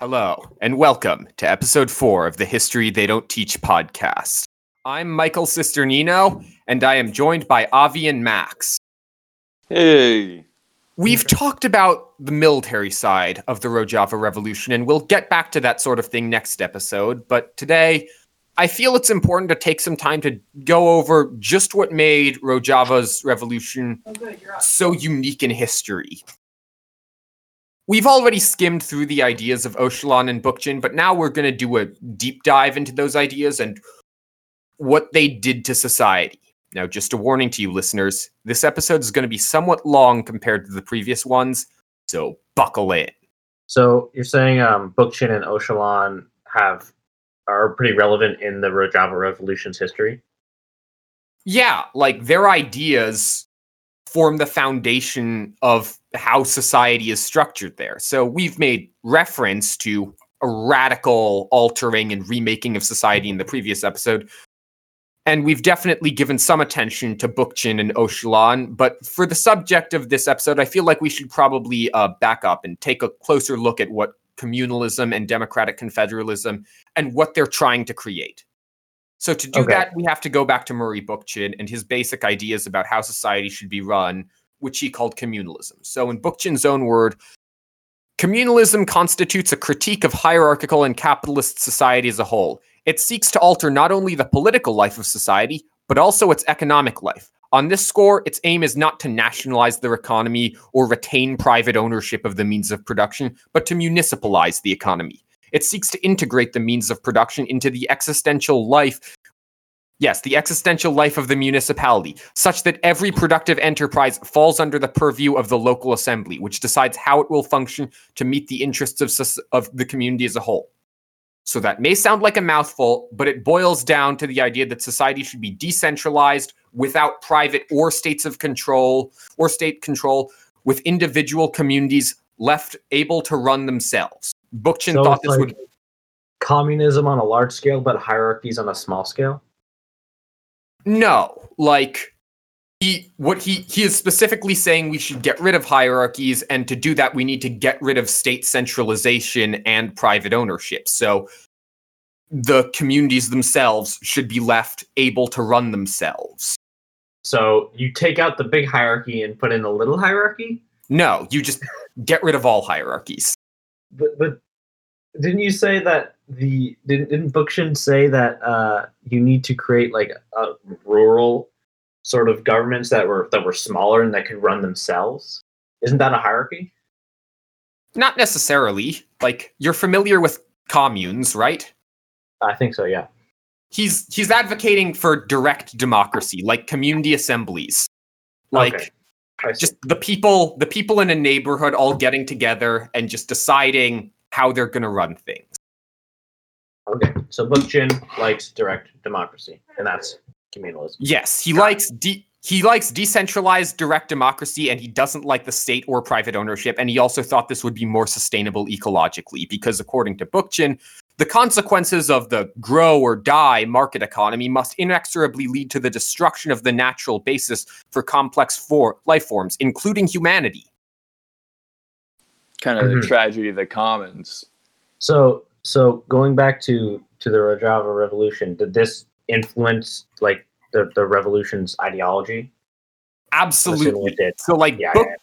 Hello, and welcome to episode four of the History They Don't Teach podcast. I'm Michael Cisternino, and I am joined by Avi and Max. Hey. We've talked about the military side of the Rojava Revolution, and we'll get back to that sort of thing next episode. But today, I feel it's important to take some time to go over just what made Rojava's revolution so unique in history. We've already skimmed through the ideas of Öcalan and Bookchin, but now we're going to do a deep dive into those ideas and what they did to society. Now, just a warning to you listeners this episode is going to be somewhat long compared to the previous ones, so buckle in. So you're saying um, Bookchin and Öcalan have are pretty relevant in the Rojava Revolution's history? Yeah, like their ideas form the foundation of how society is structured there. So we've made reference to a radical altering and remaking of society in the previous episode. And we've definitely given some attention to Bookchin and Öcalan. But for the subject of this episode, I feel like we should probably uh, back up and take a closer look at what communalism and democratic confederalism and what they're trying to create. So to do Okay. that, we have to go back to Murray Bookchin and his basic ideas about how society should be run, which he called communalism. So in Bookchin's own word, communalism constitutes a critique of hierarchical and capitalist society as a whole. It seeks to alter not only the political life of society, but also its economic life. On this score, its aim is not to nationalize their economy or retain private ownership of the means of production, but to municipalize the economy. It seeks to integrate the means of production into the existential life. Yes, the existential life of the municipality, such that every productive enterprise falls under the purview of the local assembly, which decides how it will function to meet the interests of, of the community as a whole. So that may sound like a mouthful, but it boils down to the idea that society should be decentralized without private or states of control or state control, with individual communities left able to run themselves. Bookchin So thought this like would communism on a large scale, but hierarchies on a small scale. No, like he what he he is specifically saying we should get rid of hierarchies and to do that we need to get rid of state centralization and private ownership. So the communities themselves should be left able to run themselves. So you take out the big hierarchy and put in a little hierarchy. No, you just get rid of all hierarchies. But but didn't you say that the didn't, didn't Bookchin say that uh, you need to create like a rural sort of governments that were that were smaller and that could run themselves? Isn't that a hierarchy? Not necessarily. Like you're familiar with communes, right? I think so. Yeah. He's he's advocating for direct democracy, like community assemblies. Like Okay. Just the people the people in a neighborhood all getting together and just deciding how they're going to run things okay. So Bookchin likes direct democracy, and that's communalism. yes he likes de- he likes decentralized direct democracy and he doesn't like the state or private ownership and he also thought this would be more sustainable ecologically because according to bookchin the consequences of the grow or die market economy must inexorably lead to the destruction of the natural basis for complex for life forms including humanity Kind of the Mhm. tragedy of the commons. So so going back to to the Rojava Revolution, did this influence like the the revolution's ideology? Absolutely it did. so like Yeah, book yeah,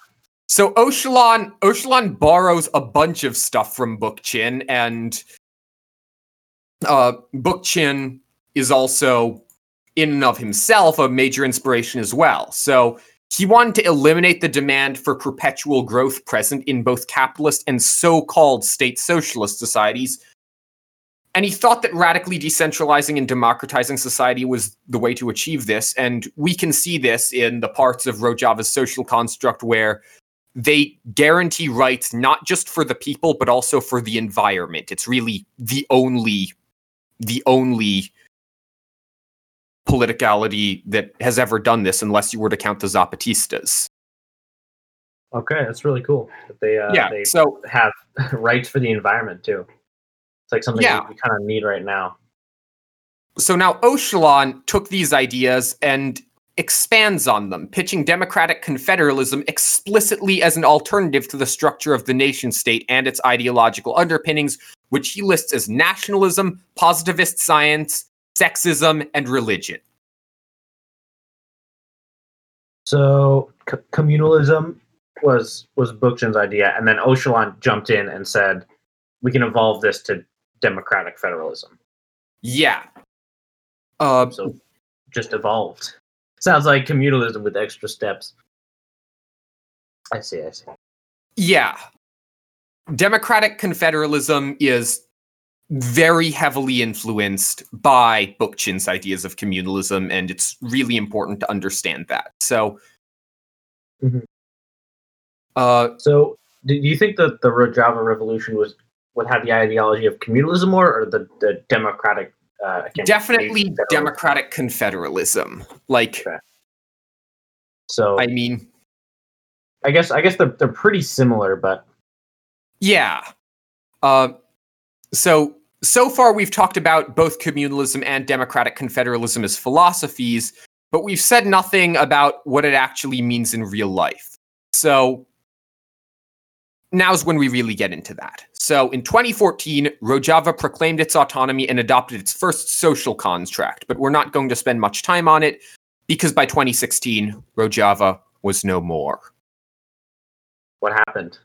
So Öcalan Öcalan borrows a bunch of stuff from Bookchin, and uh, Bookchin is also in and of himself a major inspiration as well. So he wanted to eliminate the demand for perpetual growth present in both capitalist and so-called state socialist societies. And he thought that radically decentralizing and democratizing society was the way to achieve this. And we can see this in the parts of Rojava's social construct where they guarantee rights not just for the people but also for the environment it's really the only the only politicality that has ever done this unless you were to count the zapatistas Okay, that's really cool. That they uh, yeah they so have rights for the environment too. It's like something Yeah. we, kind of need right now. so now Öcalan took these ideas and expands on them, pitching democratic confederalism explicitly as an alternative to the structure of the nation state and its ideological underpinnings, which he lists as nationalism, positivist science, sexism, and religion. So c- communalism was was Bookchin's idea, and then Öcalan jumped in and said, "We can evolve this to democratic federalism." Yeah. Uh, So just evolved. Sounds like communalism with extra steps. I see. I see. Yeah. Democratic confederalism is very heavily influenced by Bookchin's ideas of communalism, and it's really important to understand that. So, Mhm. uh, So, do you think that the Rojava Revolution was would have the ideology of communalism more, or the the democratic? Uh, definitely federalism? democratic confederalism. Like, Okay. So I mean, I guess I guess they're they're pretty similar, but Yeah. Uh, so so far we've talked about both communalism and democratic confederalism as philosophies, but we've said nothing about what it actually means in real life. So now's when we really get into that. So in 2014, Rojava proclaimed its autonomy and adopted its first social contract, but we're not going to spend much time on it because by 2016, Rojava was no more. what happened?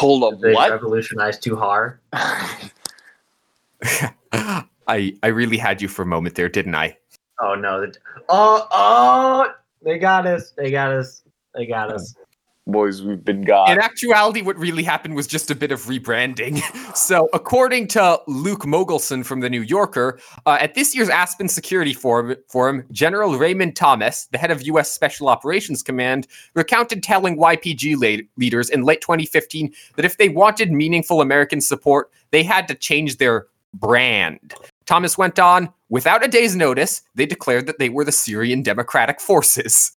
Hold Did up, they what? revolutionize too hard? I I really had you for a moment there, didn't I? Oh no! Oh oh! They got us! They got us! They got us! Boys, we've been got. In actuality, what really happened was just a bit of rebranding. So, according to Luke Mogelson from The New Yorker, uh, at this year's Aspen Security Forum, Forum, General Raymond Thomas, the head of U.S. Special Operations Command, recounted telling YPG la- leaders in late 2015 that if they wanted meaningful American support, they had to change their brand. Thomas went on, without a day's notice, they declared that they were the Syrian Democratic Forces.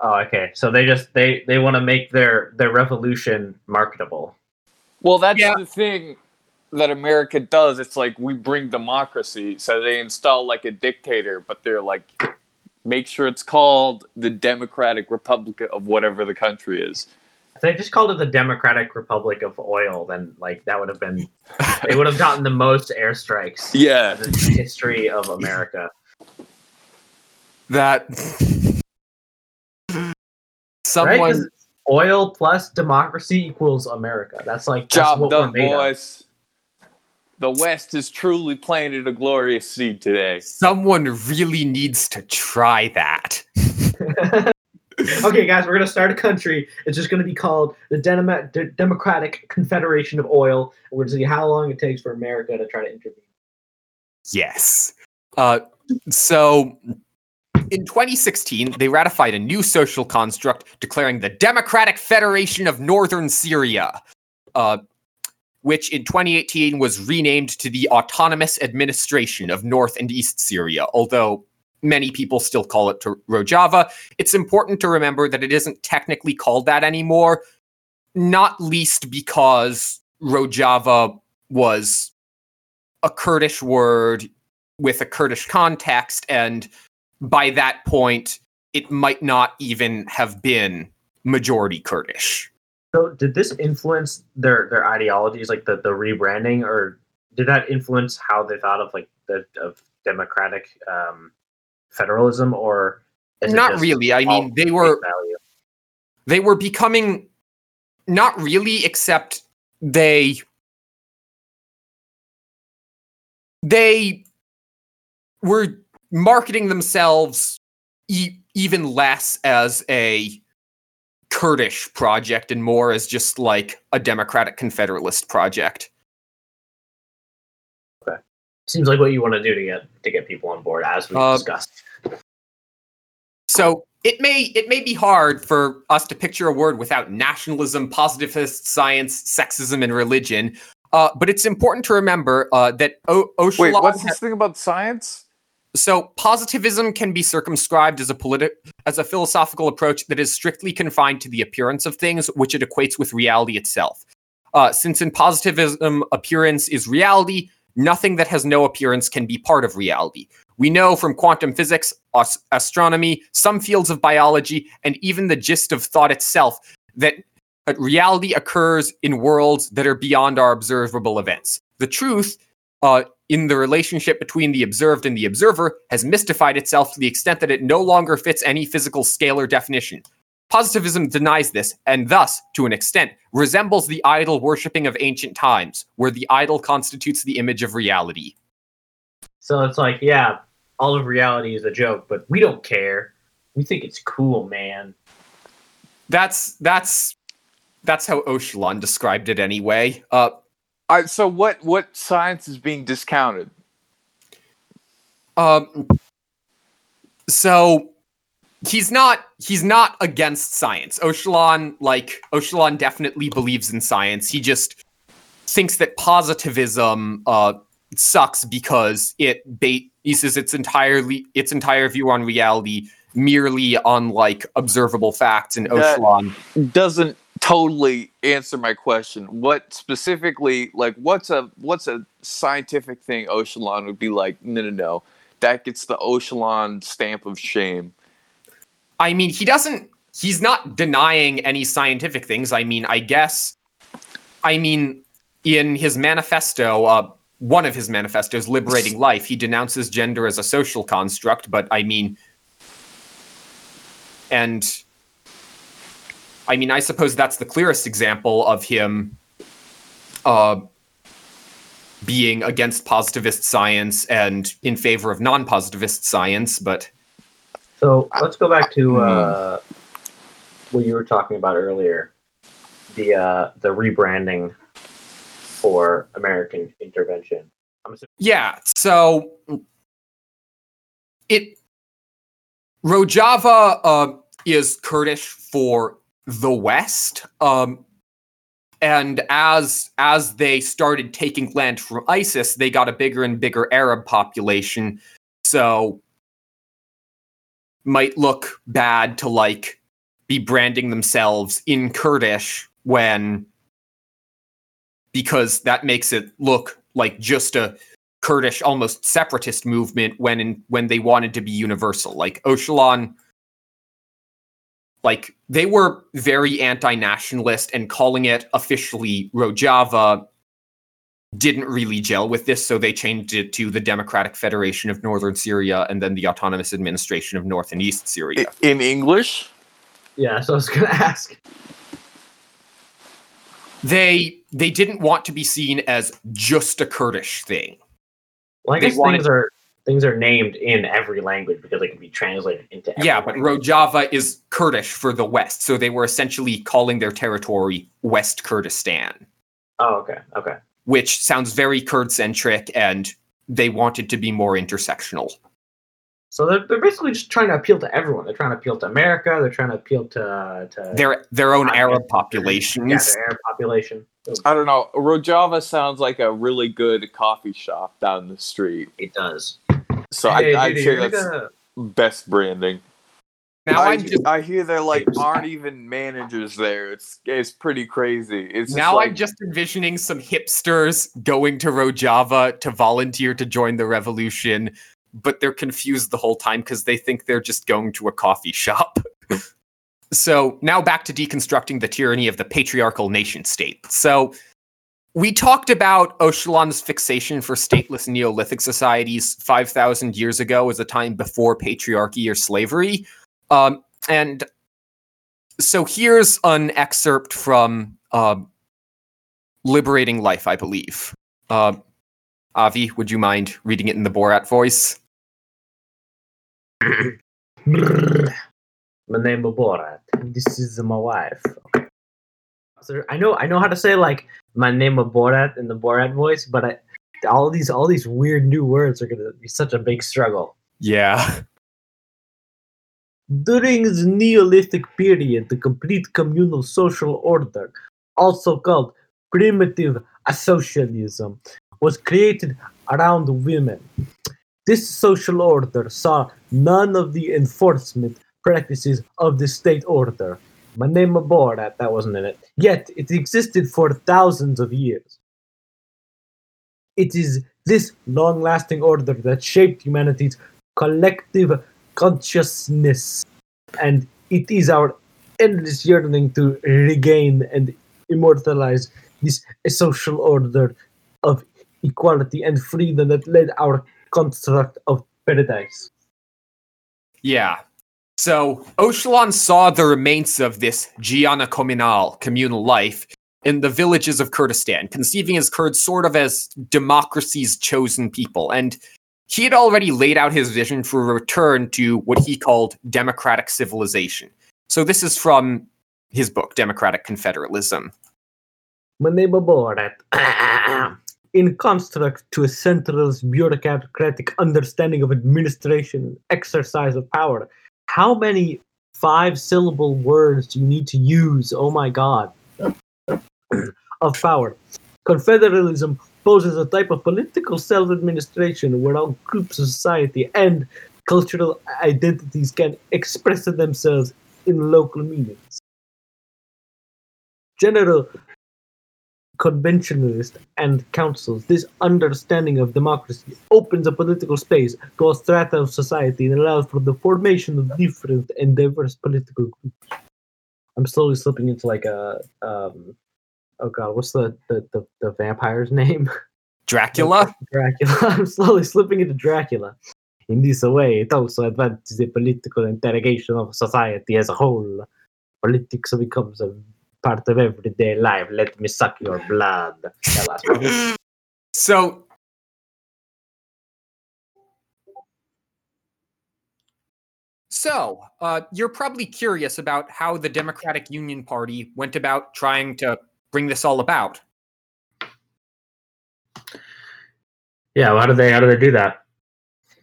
Oh, okay. So they just they they want to make their their revolution marketable. well, that's Yeah. the thing that America does. It's like we bring democracy, so they install like a dictator, but they're like, make sure it's called the Democratic Republic of whatever the country is. If they just called it the Democratic Republic of Oil, then like that would have been they would have gotten the most airstrikes Yeah. in the history of America. That Right? Oil plus democracy equals America. That's like that's Job what done, we're made of. boys. The West has truly planted a glorious seed today. someone really needs to try that. okay, guys, we're gonna start a country. It's just gonna be called the De- Democratic Confederation of Oil. We're gonna see how long it takes for America to try to intervene. Yes. Uh, so in 2016, they ratified a new social construct declaring the Democratic Federation of Northern Syria, uh, which in 2018 was renamed to the Autonomous Administration of North and East Syria, although many people still call it Rojava. It's important to remember that it isn't technically called that anymore, not least because Rojava was a Kurdish word with a Kurdish context, and by that point, it might not even have been majority Kurdish. So, did this influence their their ideologies, like the the rebranding, or did that influence how they thought of like the of democratic um, federalism, or Not really. I mean, they were value? they were becoming not really, except they they were marketing themselves e- even less as a Kurdish project and more as just like a democratic confederalist project. Seems like what you want to do to get to get people on board, as we Uh, discussed. So it may it may be hard for us to picture a word without nationalism, positivist science, sexism, and religion. Uh, but it's important to remember uh, that o- Wait, Öcalan what's this thing about science? So positivism can be circumscribed as a politi- as a philosophical approach that is strictly confined to the appearance of things, which it equates with reality itself. Uh, since in positivism, appearance is reality, nothing that has no appearance can be part of reality. We know from quantum physics, as- astronomy, some fields of biology, and even the gist of thought itself that reality occurs in worlds that are beyond our observable events. The truth uh, in the relationship between the observed and the observer has mystified itself to the extent that it no longer fits any physical scalar definition. Positivism denies this, and thus, to an extent, resembles the idol worshipping of ancient times, where the idol constitutes the image of reality. So it's like, yeah, all of reality is a joke, but we don't care. We think it's cool, man. That's that's that's how Öcalan described it anyway. Uh, I, so what? What science is being discounted? Um, so he's not he's not against science. Öcalan like Öcalan definitely believes in science. He just thinks that positivism uh sucks because it bases its entirely its entire view on reality merely on like observable facts and Öcalan Doesn't totally answer my question. What specifically? Like, what's a what's a scientific thing? Öcalan would be like, no, no, no. That gets the Öcalan stamp of shame. I mean, he doesn't. He's not denying any scientific things. I mean, I guess. I mean, in his manifesto, uh, one of his manifestos, "Liberating Life," he denounces gender as a social construct. But I mean, and I mean, I suppose that's the clearest example of him uh, being against positivist science and in favor of non-positivist science. But So let's go back to uh, what you were talking about earlier, the uh, the rebranding for American intervention. Yeah, so it Rojava uh, is Kurdish for the West. Um, and as as they started taking land from ISIS, they got a bigger and bigger Arab population. So might look bad to like be branding themselves in Kurdish when because that makes it look like just a Kurdish almost separatist movement when in, when they wanted to be universal. Like Öcalan like they were very anti-nationalist and calling it officially Rojava didn't really gel with this, so they changed it to the Democratic Federation of Northern Syria and then the Autonomous Administration of North and East Syria. In English, Yeah, so I was gonna ask. They they didn't want to be seen as just a Kurdish thing. Well, I They guess wanted- things are things are named in every language because they can be translated into. Every Yeah, but language. Rojava is Kurdish for the West, so they were essentially calling their territory West Kurdistan, Oh, okay, okay. Which sounds very Kurd centric, and they wanted to be more intersectional. So they're, they're basically just trying to appeal to everyone. They're trying to appeal to America. They're trying to appeal to to Their their own Yeah, Arab yeah, their Arab population. I don't know. Rojava sounds like a really good coffee shop down the street. it does. So Hey, I, I'd say that's gonna- best branding. Now I, I'm just I hear there like aren't even managers there. It's it's pretty crazy. It's now like, I'm just envisioning some hipsters going to Rojava to volunteer to join the revolution, but they're confused the whole time because they think they're just going to a coffee shop. so now back to deconstructing the tyranny of the patriarchal nation state. So we talked about Öcalan's fixation for stateless Neolithic societies 5,000 years ago as a time before patriarchy or slavery. Um, and so here's an excerpt from uh, Liberating Life, I believe. Uh, Avi, would you mind reading it in the Borat voice? My name is Borat. This is my wife. Okay. So I know I know how to say like my name is Borat in the Borat voice, but I, all these all these weird new words are gonna be such a big struggle. Yeah. During the Neolithic period, the complete communal social order, also called primitive socialism, was created around women. This social order saw none of the enforcement practices of the state order. My name Borat, that wasn't in it. Yet it existed for thousands of years. It is this long lasting order that shaped humanity's collective consciousness. And it is our endless yearning to regain and immortalize this social order of equality and freedom that led our construct of paradise. Yeah. So Öcalan saw the remains of this Gianna communal, communal life, in the villages of Kurdistan, conceiving his Kurds sort of as democracy's chosen people. And he had already laid out his vision for a return to what he called democratic civilization. So this is from his book, Democratic Confederalism. in construct to a centralist bureaucratic understanding of administration exercise of power. How many five syllable words do you need to use? Oh my god. of power. Confederalism poses a type of political self administration where all groups of society and cultural identities can express themselves in local meanings. General conventionalist and councils, this understanding of democracy opens a political space to a strata of society and allows for the formation of different and diverse political groups. I'm slowly slipping into like a um, oh god, what's the the, the, the vampire's name? Dracula. Dracula. I'm slowly slipping into Dracula. In this way, it also advances the political interrogation of society as a whole. Politics becomes a part of everyday life. Let me suck your blood. so So, uh, you're probably curious about how the Democratic Union Party went about trying to bring this all about. Yeah, well, how do they how do they do that?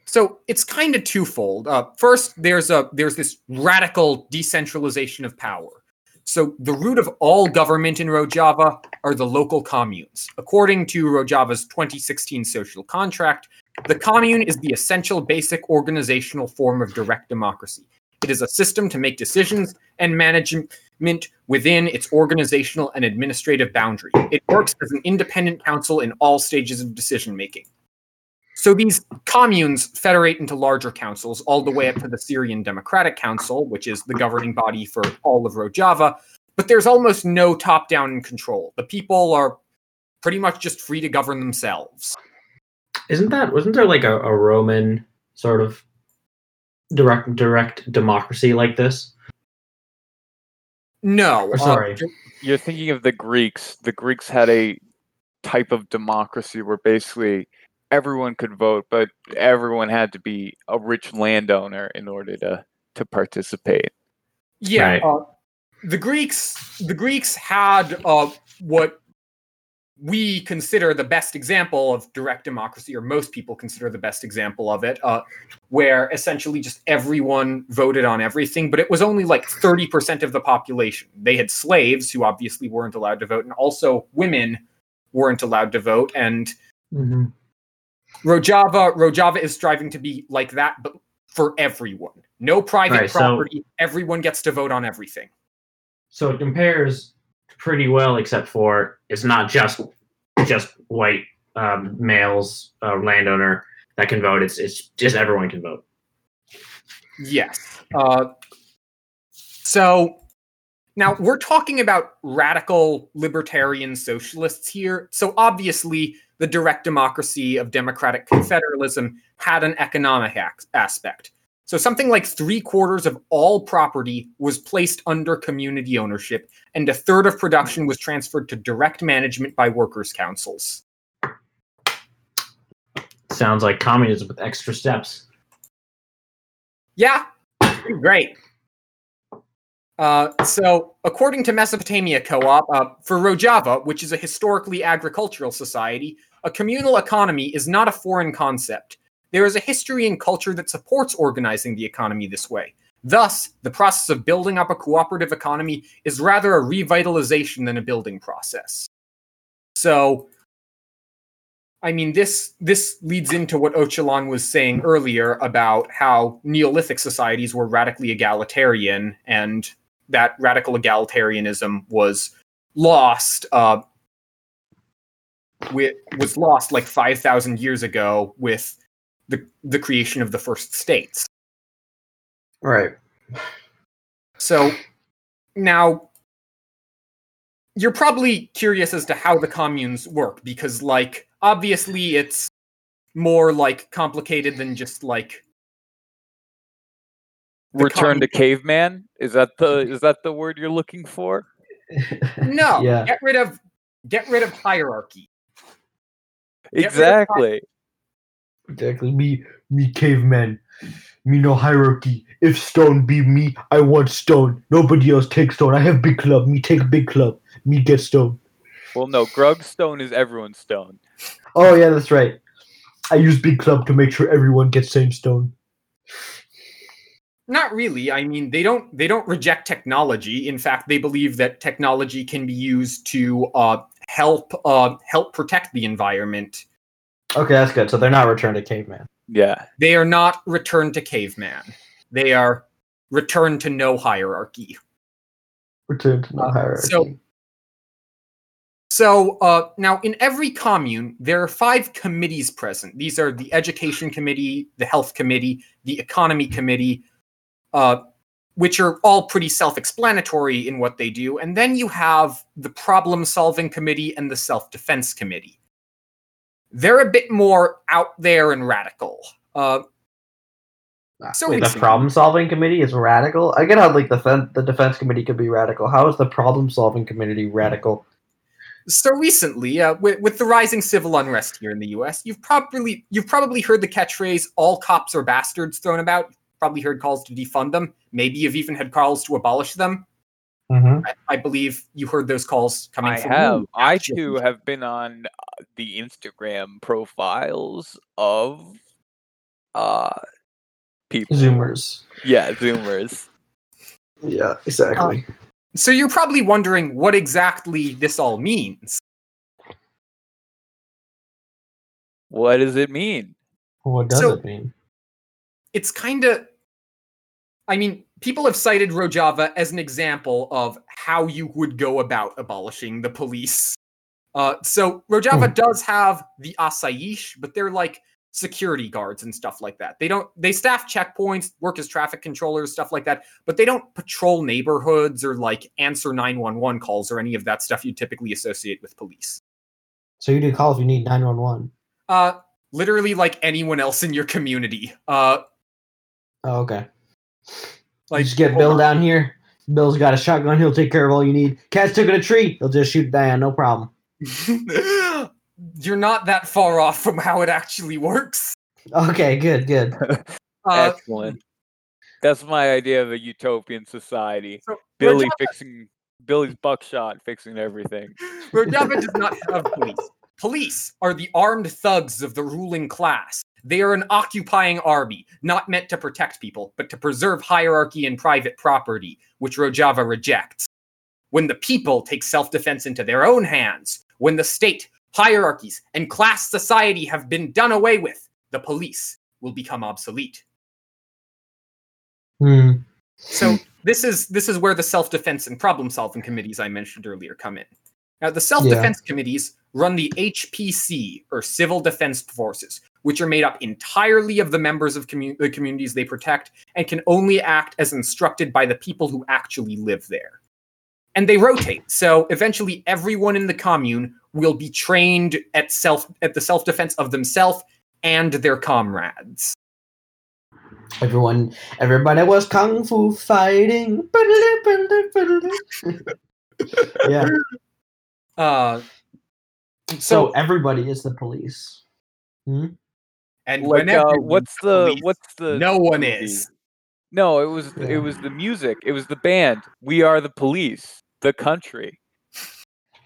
So it's kind of twofold. Uh, first, there's a there's this radical decentralization of power. So the root of all government in Rojava are the local communes. According to Rojava's 2016 social contract, the commune is the essential basic organizational form of direct democracy. It is a system to make decisions and management within its organizational and administrative boundary. It works as an independent council in all stages of decision making. So these communes federate into larger councils, all the way up to the Syrian Democratic Council, which is the governing body for all of Rojava. But there's almost no top down control. The people are pretty much just free to govern themselves. Isn't that, wasn't there like a, a Roman sort of direct direct democracy like this? No. Or, sorry. Uh, you're thinking of the Greeks. The Greeks had a type of democracy where basically everyone could vote, but everyone had to be a rich landowner in order to to participate. Yeah, right. uh, the Greeks the Greeks had uh, what we consider the best example of direct democracy, or most people consider the best example of it, uh, where essentially just everyone voted on everything, but it was only like 30% of the population. They had slaves who obviously weren't allowed to vote, and also women weren't allowed to vote. And mm-hmm. Rojava, Rojava is striving to be like that, but for everyone. No private right, property. So, everyone gets to vote on everything. So it compares pretty well, except for it's not just just white um, males, uh, landowner that can vote. It's it's just everyone can vote. Yes. Uh, so now we're talking about radical libertarian socialists here. So obviously, the direct democracy of democratic confederalism had an economic aspect. So something like three quarters of all property was placed under community ownership, and a third of production was transferred to direct management by workers' councils. Sounds like communism with extra steps. Yeah, great. Uh, so, according to Mesopotamia Co-op, uh, for Rojava, which is a historically agricultural society, a communal economy is not a foreign concept. There is a history and culture that supports organizing the economy this way. Thus, the process of building up a cooperative economy is rather a revitalization than a building process. So, I mean, this this leads into what Öcalan was saying earlier about how Neolithic societies were radically egalitarian, and that radical egalitarianism was lost uh, wi- was lost like 5,000 years ago with the, the creation of the first states. Right. So now you're probably curious as to how the communes work because, like, obviously it's more like complicated than just like the Return to caveman? Is that the is that the word you're looking for? no. Yeah. Get rid of get rid of hierarchy. Get rid of Exactly. Exactly. Me, me, caveman. Me, no hierarchy. If stone be me, I want stone. Nobody else take stone. I have big club. Me take big club. Me get stone. Well, no, Grug stone is everyone's stone. Oh yeah, that's right. I use big club to make sure everyone gets same stone. Not really. I mean, they don't they don't reject technology. In fact, they believe that technology can be used to uh, help uh, help protect the environment. Okay, that's good. So they're not returned to caveman. Yeah. They are not returned to caveman. They are returned to no hierarchy. Returned to no Uh, hierarchy. so- So uh, now, in every commune, there are five committees present. These are the education committee, the health committee, the economy committee, uh, which are all pretty self-explanatory in what they do. And then you have the problem-solving committee and the self-defense committee. They're a bit more out there and radical. Uh, so Wait, the problem solving committee is radical. I get how like the fen- the defense committee could be radical. How is the problem solving committee radical? So recently, uh, with, with the rising civil unrest here in the U.S., you've probably you've probably heard the catchphrase "all cops are bastards" thrown about. Probably heard calls to defund them. Maybe you've even had calls to abolish them. Mm-hmm. I, I believe you heard those calls coming I from have. you, I too have been on uh, the Instagram profiles of uh people. Zoomers. Yeah, Zoomers. Yeah, exactly. So you're probably wondering what exactly this all means. What does it mean? what does so- it mean? It's kind of, I mean, people have cited Rojava as an example of how you would go about abolishing the police. Uh, so Rojava does have the Asayish, but they're like security guards and stuff like that. They don't they staff checkpoints, work as traffic controllers, stuff like that, but they don't patrol neighborhoods or like answer 911 calls or any of that stuff you typically associate with police. So you do calls. You need nine one one. Uh literally like anyone else in your community. Uh Oh, okay. Like just get Bill down here. Bill's got a shotgun. He'll take care of all you need. Cat's took in a tree. He'll just shoot down. No problem. You're not that far off from how it actually works. Okay, good, good. Uh, Excellent. That's my idea of a utopian society. so Billy Rojava- fixing Billy's buckshot fixing everything. Where Rojava does not have police. Police are the armed thugs of the ruling class. They are an occupying army, not meant to protect people, but to preserve hierarchy and private property, which Rojava rejects. When the people take self defense into their own hands, when the state, hierarchies, and class society have been done away with, the police will become obsolete. Hmm. So this is this is where the self-defense and problem-solving committees I mentioned earlier come in. Now, the self-defense committees run the HPC or Civil Defense Forces, which are made up entirely of the members of commu- the communities they protect and can only act as instructed by the people who actually live there. And they rotate, so eventually everyone in the commune will be trained at self at the self-defense of themselves and their comrades. Everyone, everybody was kung fu fighting. yeah. Uh, So so everybody is the police. And Like, whenever uh, what's the police, what's the no one movie? is. No, it was it was the music. It was the band. We are the police. The country.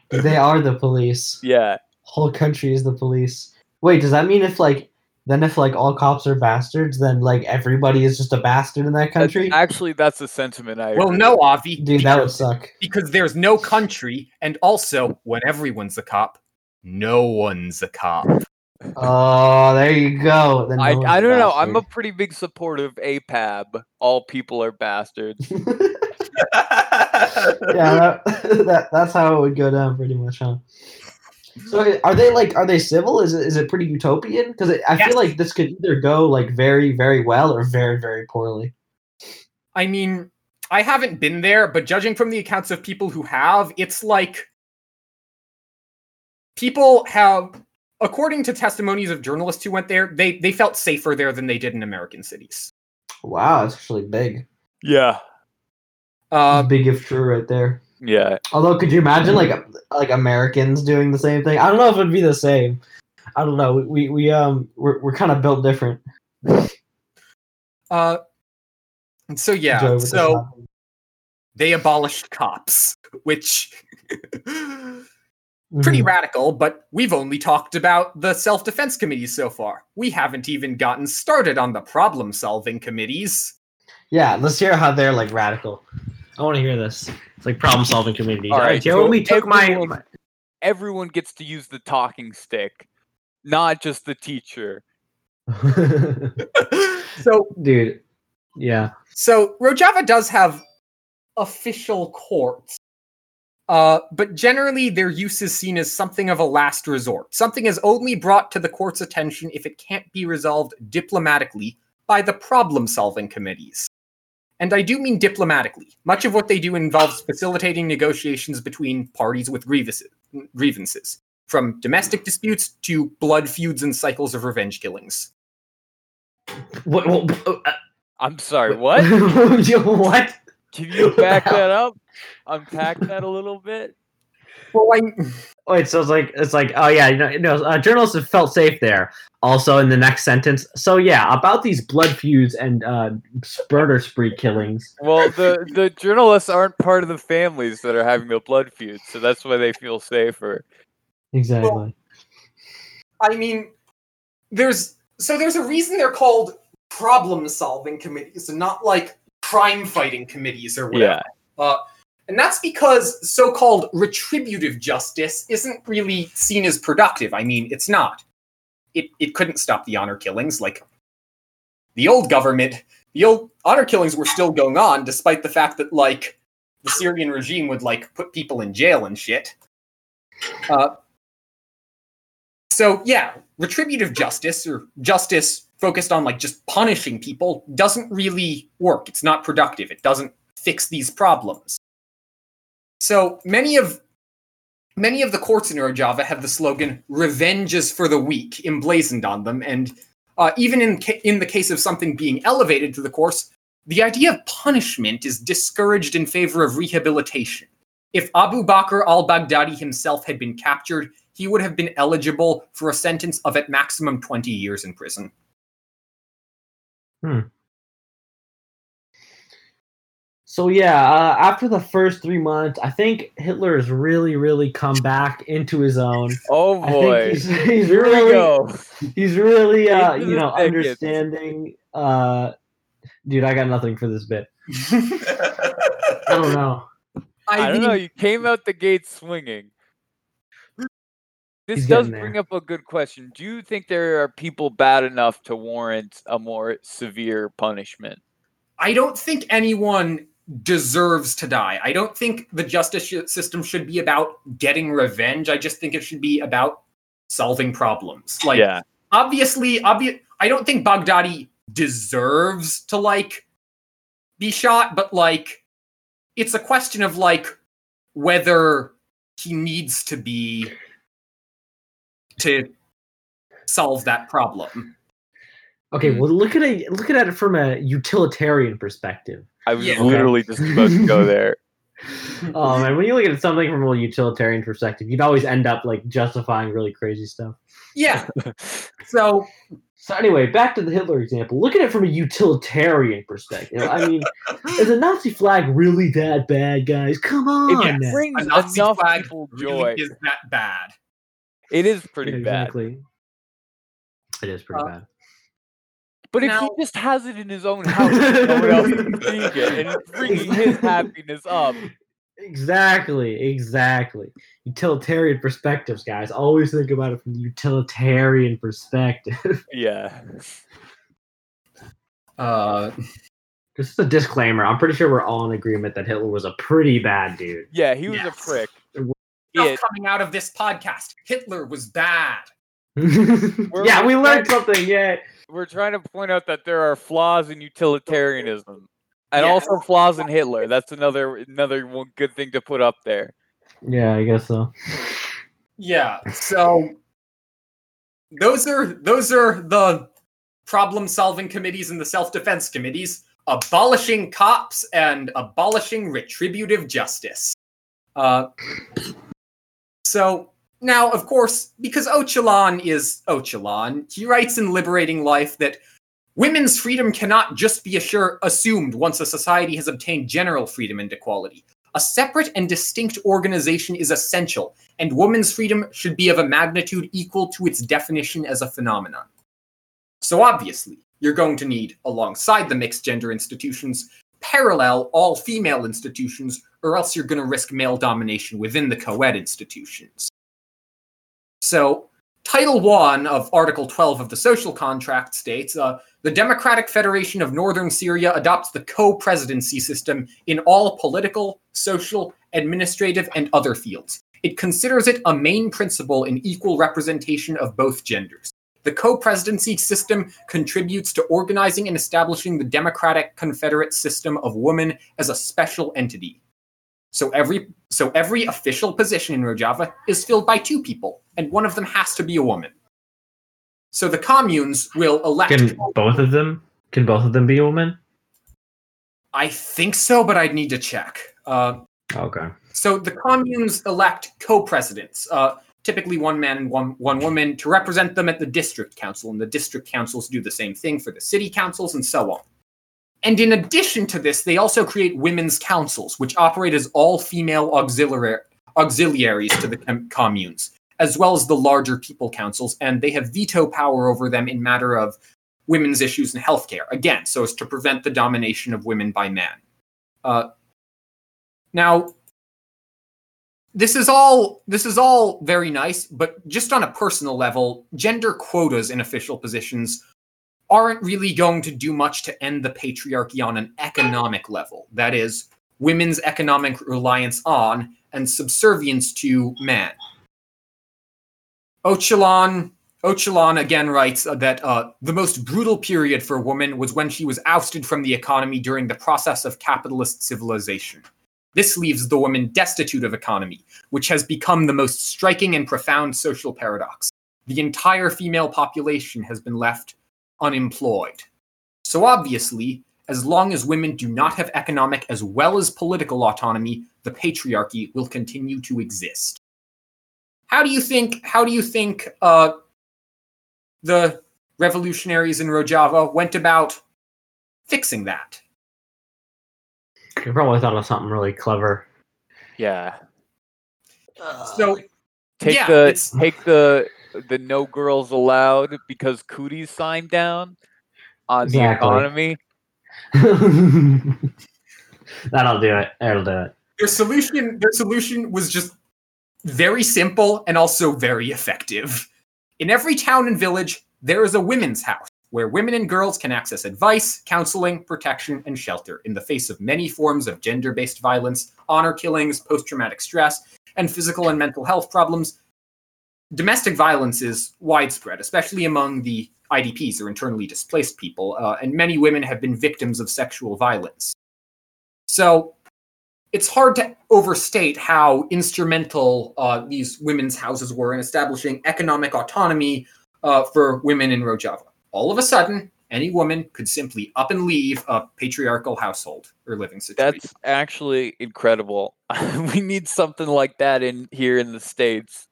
They are the police. Yeah. Whole country is the police. Wait, does that mean if like then if like all cops are bastards, then like everybody is just a bastard in that That's- country? Actually, that's the sentiment I. Well, agree no, with. Avi, Dude, that would suck. because there's no country, and also when everyone's a cop, no one's a cop. Oh, there you go. Then I, no one's I don't know. I'm a pretty big supporter of APAB. All people are bastards. yeah, that, that that's how it would go down pretty much, huh? So are they like are they civil? Is it is it pretty utopian? Because I Yes. feel like this could either go like very very well or very very poorly. I mean, I haven't been there, but judging from the accounts of people who have, it's like people have according to testimonies of journalists who went there, they they felt safer there than they did in American cities. Wow, that's actually big. Yeah. Uh, big if true right there. Yeah. Although, could you imagine like like Americans doing the same thing? I don't know if it'd be the same. I don't know. We we um we're we're kind of built different. uh, so yeah, with so they abolished cops, which pretty Mhm. radical, but we've only talked about the self defense committees so far. We haven't even gotten started on the problem solving committees. Yeah, let's hear how they're like radical. I want to hear this. It's like problem solving community. All right, Joe, so we took everyone- my- Everyone gets to use the talking stick, not just the teacher. So, dude. Yeah. so Rojava does have official courts, uh, but generally their use is seen as something of a last resort. Something is only brought to the court's attention if it can't be resolved diplomatically by the problem solving committees. And I do mean diplomatically. Much of what they do involves facilitating negotiations between parties with grievances, grievances from domestic disputes to blood feuds and cycles of revenge killings. What? what uh, I'm sorry, what? what? Can you back that up? Unpack that a little bit? Well, I, Wait, so it's like it's like oh yeah, you know, you know uh, journalists have felt safe there. Also, in the next sentence, so yeah, about these blood feuds and uh, murder spree killings. Well, the, the journalists aren't part of the families that are having the blood feuds, so that's why they feel safer. Exactly. I mean, there's so there's a reason they're called problem solving committees and not like crime fighting committees or whatever. Yeah. Uh, and that's because so called retributive justice isn't really seen as productive. I mean, it's not. It, it couldn't stop the honor killings. Like, the old government, the old honor killings were still going on, despite the fact that, like, the Syrian regime would, like, put people in jail and shit. Uh, so, yeah, retributive justice, or justice focused on, like, just punishing people, doesn't really work. It's not productive. It doesn't fix these problems. So many of many of the courts in Rojava have the slogan "Revenge is for the weak" emblazoned on them, and uh, even in ca- in the case of something being elevated to the course, the idea of punishment is discouraged in favor of rehabilitation. If Abu Bakr al-Baghdadi himself had been captured, he would have been eligible for a sentence of at maximum 20 years in prison. So yeah, uh, after the first three months, I think Hitler has really, really come back into his own. Oh boy. he's, he's Here we really, go. he's really, uh, Into you know, understanding. Uh, dude, I got nothing for this bit. I don't know. I don't know. You came out the gate swinging. This He's does bring up a good question. Do you think there are people bad enough to warrant a more severe punishment? I don't think anyone deserves to die. I don't think the justice system should be about getting revenge. I just think it should be about solving problems. Like yeah. obviously, obvious. I don't think Baghdadi deserves to like be shot, but like it's a question of like whether he needs to be to solve that problem. Okay, hmm. well, look at it. Look at it from a utilitarian perspective. I was Yeah. literally just about to go there. Oh man, when you look at something from a utilitarian perspective, you'd always end up like justifying really crazy stuff. Yeah. So So anyway, back to the Hitler example. Look at it from a utilitarian perspective. I mean, is a Nazi flag really that bad, guys? Come on. It now. brings a Nazi enough flag people really joy. is that bad. It is pretty Yeah, bad. exactly. It is pretty Uh, bad. But if Now- he just has it in his own house, and no one else is seeing it, and it's bringing his happiness up. Exactly, exactly. Utilitarian perspectives, guys. Always think about it from the utilitarian perspective. Yeah. Uh, This is a disclaimer. I'm pretty sure we're all in agreement that Hitler was a pretty bad dude. Yeah, he was a prick. Stuff it. coming out of this podcast. Hitler was bad. yeah, we learned something. Yeah. We're trying to point out that there are flaws in utilitarianism, and Yes. also flaws in Hitler. That's another another one good thing to put up there. Yeah, I guess so. Yeah. So those are those are the problem solving committees and the self defense committees abolishing cops and abolishing retributive justice. Uh, so now, of course, because Öcalan is Öcalan, he writes in Liberating Life that women's freedom cannot just be assure, assumed once a society has obtained general freedom and equality. A separate and distinct organization is essential, and women's freedom should be of a magnitude equal to its definition as a phenomenon. So obviously, you're going to need, alongside the mixed gender institutions, parallel all female institutions, or else you're going to risk male domination within the co ed institutions. So, Title 1 of Article 12 of the Social Contract states uh, the Democratic Federation of Northern Syria adopts the co presidency system in all political, social, administrative, and other fields. It considers it a main principle in equal representation of both genders. The co presidency system contributes to organizing and establishing the democratic confederate system of women as a special entity. So every so every official position in Rojava is filled by two people, and one of them has to be a woman. So the communes will elect. Can both of them? Can both of them be a woman? I think so, but I'd need to check. Uh, Okay. So the communes elect co-presidents, uh, typically one man and one one woman, to represent them at the district council, and the district councils do the same thing for the city councils and so on. And in addition to this, they also create women's councils, which operate as all-female auxiliary auxiliaries to the com- communes, as well as the larger people councils, and they have veto power over them in matter of women's issues and healthcare. Again, so as to prevent the domination of women by men. Uh, now, this is all this is all very nice, but just on a personal level, gender quotas in official positions aren't really going to do much to end the patriarchy on an economic level. That is, women's economic reliance on and subservience to man. Öcalan Öcalan again writes that uh, the most brutal period for a woman was when she was ousted from the economy during the process of capitalist civilization. This leaves the woman destitute of economy, which has become the most striking and profound social paradox. The entire female population has been left unemployed. So obviously, as long as women do not have economic as well as political autonomy, the patriarchy will continue to exist. How do you think? How do you think uh, the revolutionaries in Rojava went about fixing that? You probably thought of something really clever. Yeah. Uh, so Take Yeah, the it's- take the the no girls allowed because cooties signed down on the economy. That'll do it. That'll do it. their solution their solution was just very simple and also very effective. In every town and village, there is a women's house where women and girls can access advice, counseling, protection, and shelter in the face of many forms of gender based violence, honor killings, post traumatic stress, and physical and mental health problems. Domestic violence is widespread, especially among the IDPs or internally displaced people, uh, and many women have been victims of sexual violence. So, it's hard to overstate how instrumental uh, these women's houses were in establishing economic autonomy uh, for women in Rojava. All of a sudden, any woman could simply up and leave a patriarchal household or living situation. That's actually incredible. we need something like that in here in the states.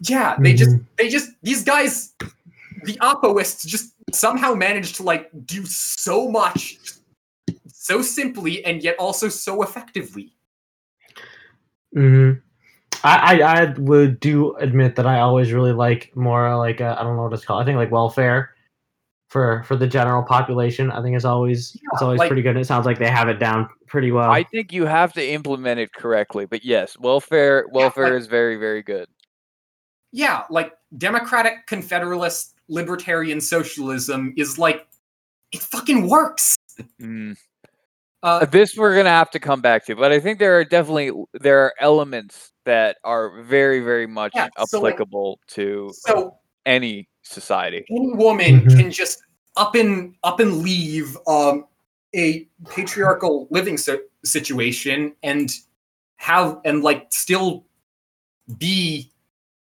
yeah, they just Mhm. they just these guys, the Apoists, just somehow managed to like do so much, so simply and yet also so effectively. hmm I, I I would do admit that I always really like more like I I don't know what it's called. I think like welfare for for the general population. I think it's always it's always like- pretty good. It sounds like they have it down pretty well. I think you have to implement it correctly, but yes, welfare welfare like- is very very good. yeah, like democratic confederalist libertarian socialism is like it fucking works. Mm. Uh, this we're gonna have to come back to, but I think there are definitely there are elements that are very very much Yeah, so, like- applicable to so any society. any woman Mhm. can just up and up and leave um, a patriarchal living si- situation and have and like still be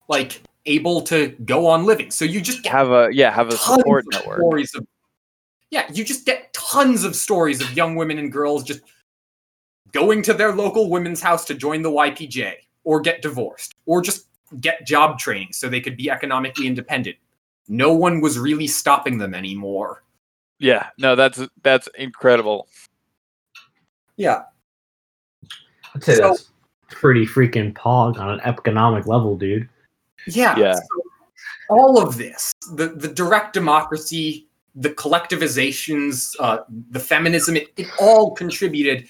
like able to go on living. So you just get Have a yeah, have a support of network. stories of yeah, you just get tons of stories of young women and girls just going to their local women's house to join the YPJ or get divorced or just get job training so they could be economically independent. No one was really stopping them anymore. Yeah, no, that's that's incredible. Yeah. I'd say So- that's pretty freaking pog on an economic level, dude. Yeah. Yeah. so all of this, the, the direct democracy, the collectivizations, uh, the feminism, it, it all contributed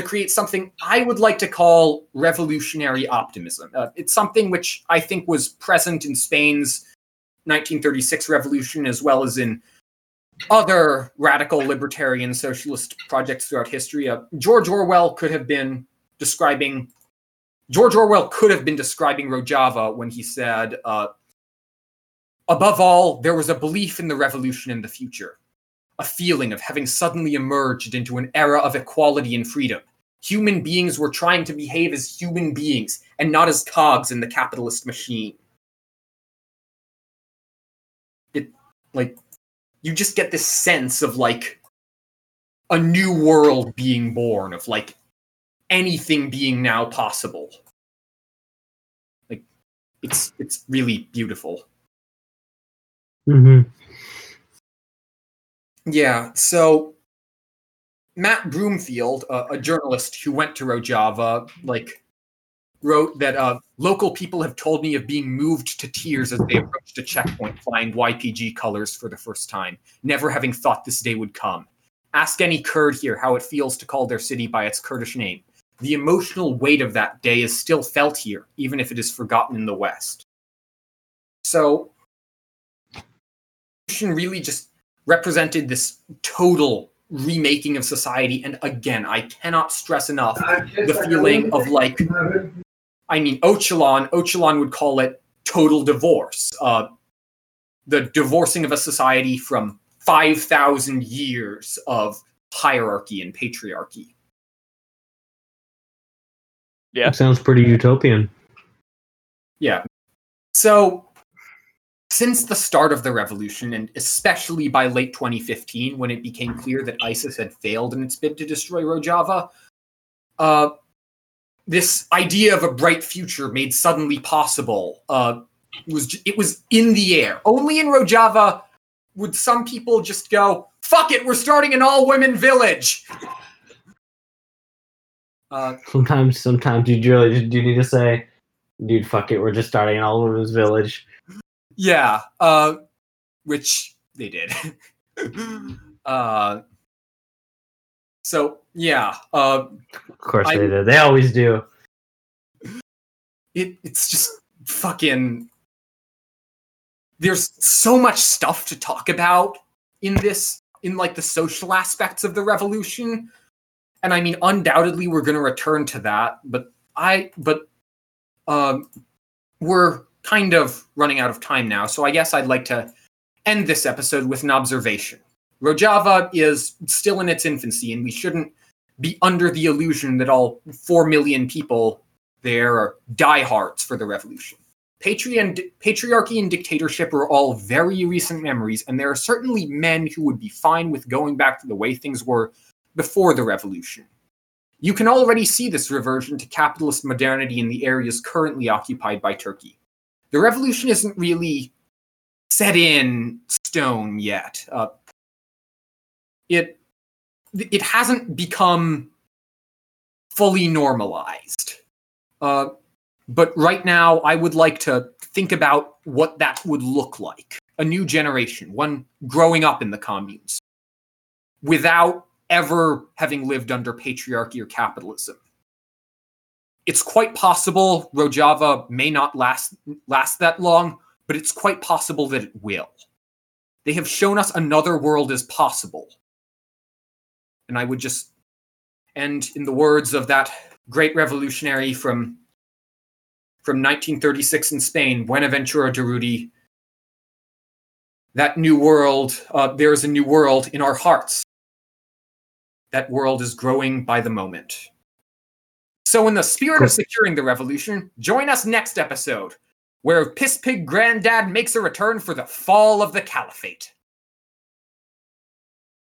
to create something I would like to call revolutionary optimism. Uh, it's something which I think was present in Spain's 1936 revolution as well as in other radical libertarian socialist projects throughout history. Uh, George Orwell could have been describing George Orwell could have been describing Rojava when he said, uh, above all, there was a belief in the revolution in the future, a feeling of having suddenly emerged into an era of equality and freedom. Human beings were trying to behave as human beings and not as cogs in the capitalist machine. It, like, you just get this sense of, like, a new world being born, of, like, anything being now possible. Like it's it's really beautiful. Mm-hmm. Yeah, so Matt Broomfield, a journalist who went to Rojava, like wrote that uh, local people have told me of being moved to tears as they approached a checkpoint flying YPG colors for the first time, never having thought this day would come. Ask any Kurd here how it feels to call their city by its Kurdish name. The emotional weight of that day is still felt here, even if it is forgotten in the West. So, really just represented this total remaking of society. And again, I cannot stress enough the feeling of like, I mean, Öcalan, Öcalan would call it total divorce. Uh, the divorcing of a society from 5,000 years of hierarchy and patriarchy. Yeah. Sounds pretty utopian. Yeah. So, since the start of the revolution, and especially by late 2015, when it became clear that ISIS had failed in its bid to destroy Rojava, uh, this idea of a bright future made suddenly possible. Uh, was it was in the air. Only in Rojava would some people just go, "Fuck it, we're starting an all-women village." Uh, Sometimes, sometimes you really do need to say, "Dude, fuck it, we're just starting an all women's village." Yeah, uh, which they did. uh, so yeah, uh, Of course I- they did. They always do. it it's just fucking. There's so much stuff to talk about in this, in like the social aspects of the revolution, and I mean, undoubtedly, we're going to return to that. But I, but um, we're kind of running out of time now, so I guess I'd like to end this episode with an observation. Rojava is still in its infancy, and we shouldn't be under the illusion that all 4 million people there are diehards for the revolution. Patri- and, patriarchy and dictatorship are all very recent memories, and there are certainly men who would be fine with going back to the way things were before the revolution. You can already see this reversion to capitalist modernity in the areas currently occupied by Turkey. The revolution isn't really set in stone yet. Uh, it it hasn't become fully normalized. Uh, but right now, I would like to think about what that would look like. A new generation, one growing up in the communes, without ever having lived under patriarchy or capitalism. It's quite possible Rojava may not last last that long, but it's quite possible that it will. They have shown us another world is possible. And I would just And in the words of that great revolutionary from from 1936 in Spain, Buenaventura Durruti, that new world, uh, there is a new world in our hearts. That world is growing by the moment. So, in the spirit of securing the revolution, join us next episode, where Piss Pig Granddad makes a return for the fall of the caliphate.